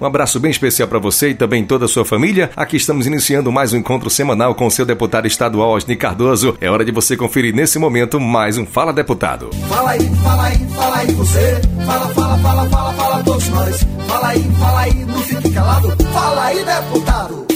Um abraço bem especial para você e também toda a sua família. Aqui estamos iniciando mais um encontro semanal com seu deputado estadual Osni Cardoso. É hora de você conferir nesse momento mais um Fala Deputado. Fala aí, fala aí, fala aí você. Fala, fala, fala, fala, fala todos nós. Fala aí, fala aí, não fique calado. Fala aí, deputado.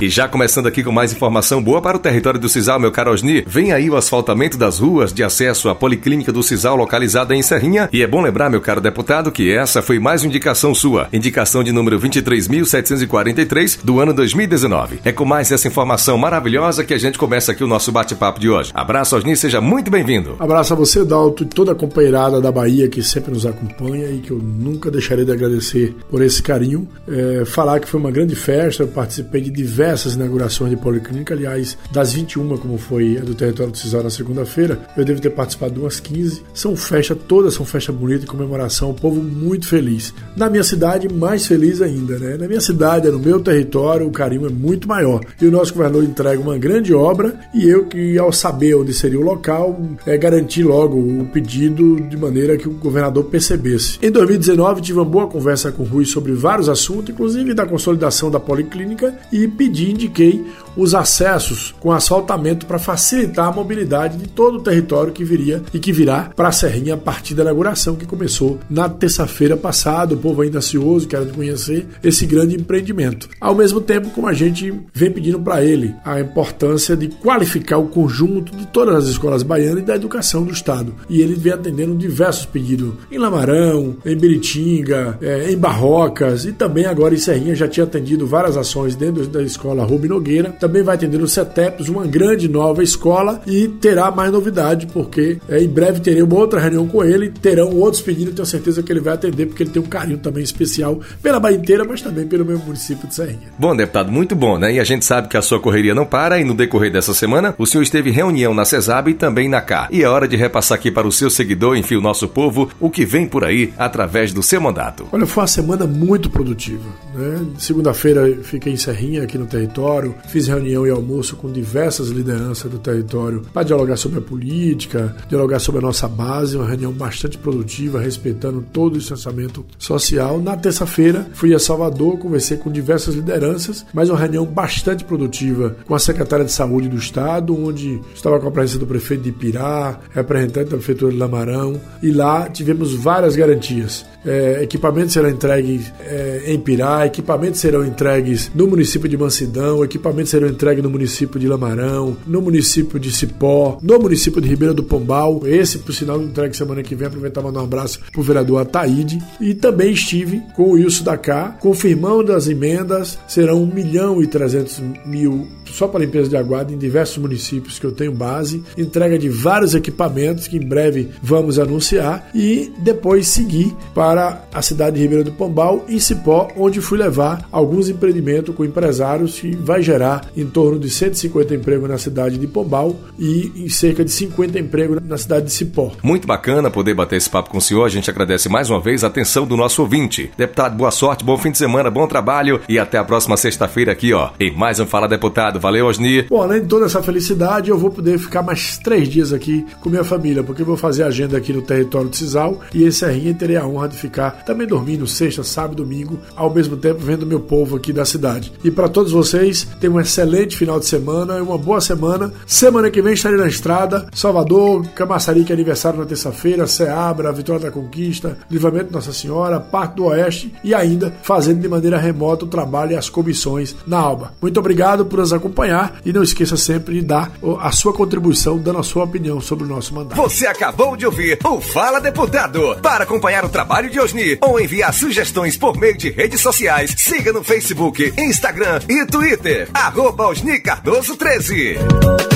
E já começando aqui com mais informação boa para o território do Cisal, meu caro Osni, vem aí o asfaltamento das ruas de acesso à Policlínica do Cisal, localizada em Serrinha. E é bom lembrar, meu caro deputado, que essa foi mais uma indicação sua, indicação de número 23.743 do ano 2019. É com mais essa informação maravilhosa que a gente começa aqui o nosso bate-papo de hoje. Abraço, Osni, seja muito bem-vindo. Abraço a você, Dalto, e toda a companheirada da Bahia que sempre nos acompanha e que eu nunca deixarei de agradecer por esse carinho. É, falar que foi uma grande festa, eu participei de diversas diversas inaugurações de policlínica, aliás, das 21, como foi a do território do Cisal na segunda-feira, eu devo ter participado de umas 15. São festas, todas são festas bonitas, comemoração, o povo muito feliz. Na minha cidade, mais feliz ainda, né? Na minha cidade, no meu território, o carinho é muito maior. E o nosso governador entrega uma grande obra e eu que, ao saber onde seria o local, é, garantir logo o pedido de maneira que o governador percebesse. Em 2019, tive uma boa conversa com o Rui sobre vários assuntos, inclusive da consolidação da policlínica, e pedi indiquei os acessos com asfaltamento para facilitar a mobilidade de todo o território que viria e que virá para a Serrinha a partir da inauguração que começou na terça-feira passada. O povo ainda ansioso, quer conhecer esse grande empreendimento. Ao mesmo tempo, como a gente vem pedindo para ele a importância de qualificar o conjunto de todas as escolas baianas e da educação do Estado. E ele vem atendendo diversos pedidos em Lamarão, em Biritinga, é, em Barrocas e também agora em Serrinha já tinha atendido várias ações dentro da escola Rubi Nogueira também vai atender no CETEPS, uma grande nova escola e terá mais novidade, porque é, em breve terei uma outra reunião com ele, terão outros pedidos, tenho certeza que ele vai atender, porque ele tem um carinho também especial pela Bahia inteira, mas também pelo meu município de Serrinha. Bom, deputado, muito bom, né? E a gente sabe que a sua correria não para e no decorrer dessa semana o senhor esteve em reunião na CESAB e também na CA. E é hora de repassar aqui para o seu seguidor, enfim, o nosso povo, o que vem por aí através do seu mandato. Olha, foi uma semana muito produtiva, né? Segunda-feira fiquei em Serrinha, aqui no território, fiz reunião e almoço com diversas lideranças do território para dialogar sobre a política, dialogar sobre a nossa base, uma reunião bastante produtiva, respeitando todo o distanciamento social. Na terça-feira, fui a Salvador, conversei com diversas lideranças, mas uma reunião bastante produtiva com a secretária de Saúde do Estado, onde estava com a presença do prefeito de Ipirá, representante da prefeitura de Lamarão, e lá tivemos várias garantias. É, equipamentos serão entregues é, em Pirá, equipamentos serão entregues no município de Mansidão, equipamentos serão entregues no município de Lamarão, no município de Cipó, no município de Ribeira do Pombal. Esse, por sinal, entregue semana que vem. Aproveitar mandar um abraço pro vereador Ataíde. E também estive com o Wilson da confirmando as emendas. Serão 1 milhão e 300 mil só para limpeza de aguarda em diversos municípios que eu tenho base, entrega de vários equipamentos que em breve vamos anunciar e depois seguir para a cidade de Ribeira do Pombal e Cipó, onde fui levar alguns empreendimentos com empresários que vai gerar em torno de 150 empregos na cidade de Pombal e em cerca de 50 empregos na cidade de Cipó. Muito bacana poder bater esse papo com o senhor. A gente agradece mais uma vez a atenção do nosso ouvinte. Deputado, boa sorte, bom fim de semana, bom trabalho e até a próxima sexta-feira aqui, ó, em mais um Fala Deputado. Valeu, Osni. Bom, além de toda essa felicidade, eu vou poder ficar mais três dias aqui com minha família, porque eu vou fazer agenda aqui no território de Cisal e em Serrinha terei a honra de ficar também dormindo sexta, sábado, domingo, ao mesmo tempo vendo meu povo aqui da cidade. E para todos vocês, tenham um excelente final de semana e uma boa semana. Semana que vem estarei na estrada, Salvador, Camaçari, que é aniversário na terça-feira, Ceabra, Vitória da Conquista, Livramento Nossa Senhora, parte do Oeste e ainda fazendo de maneira remota o trabalho e as comissões na Alba. Muito obrigado por nos acompanhar e não esqueça sempre de dar a sua contribuição, dando a sua opinião sobre o nosso mandato. Você acabou de ouvir o Fala Deputado. Para acompanhar o trabalho de Osni ou enviar sugestões por meio de redes sociais, siga no Facebook, Instagram e Twitter. Arroba Osni Cardoso 13.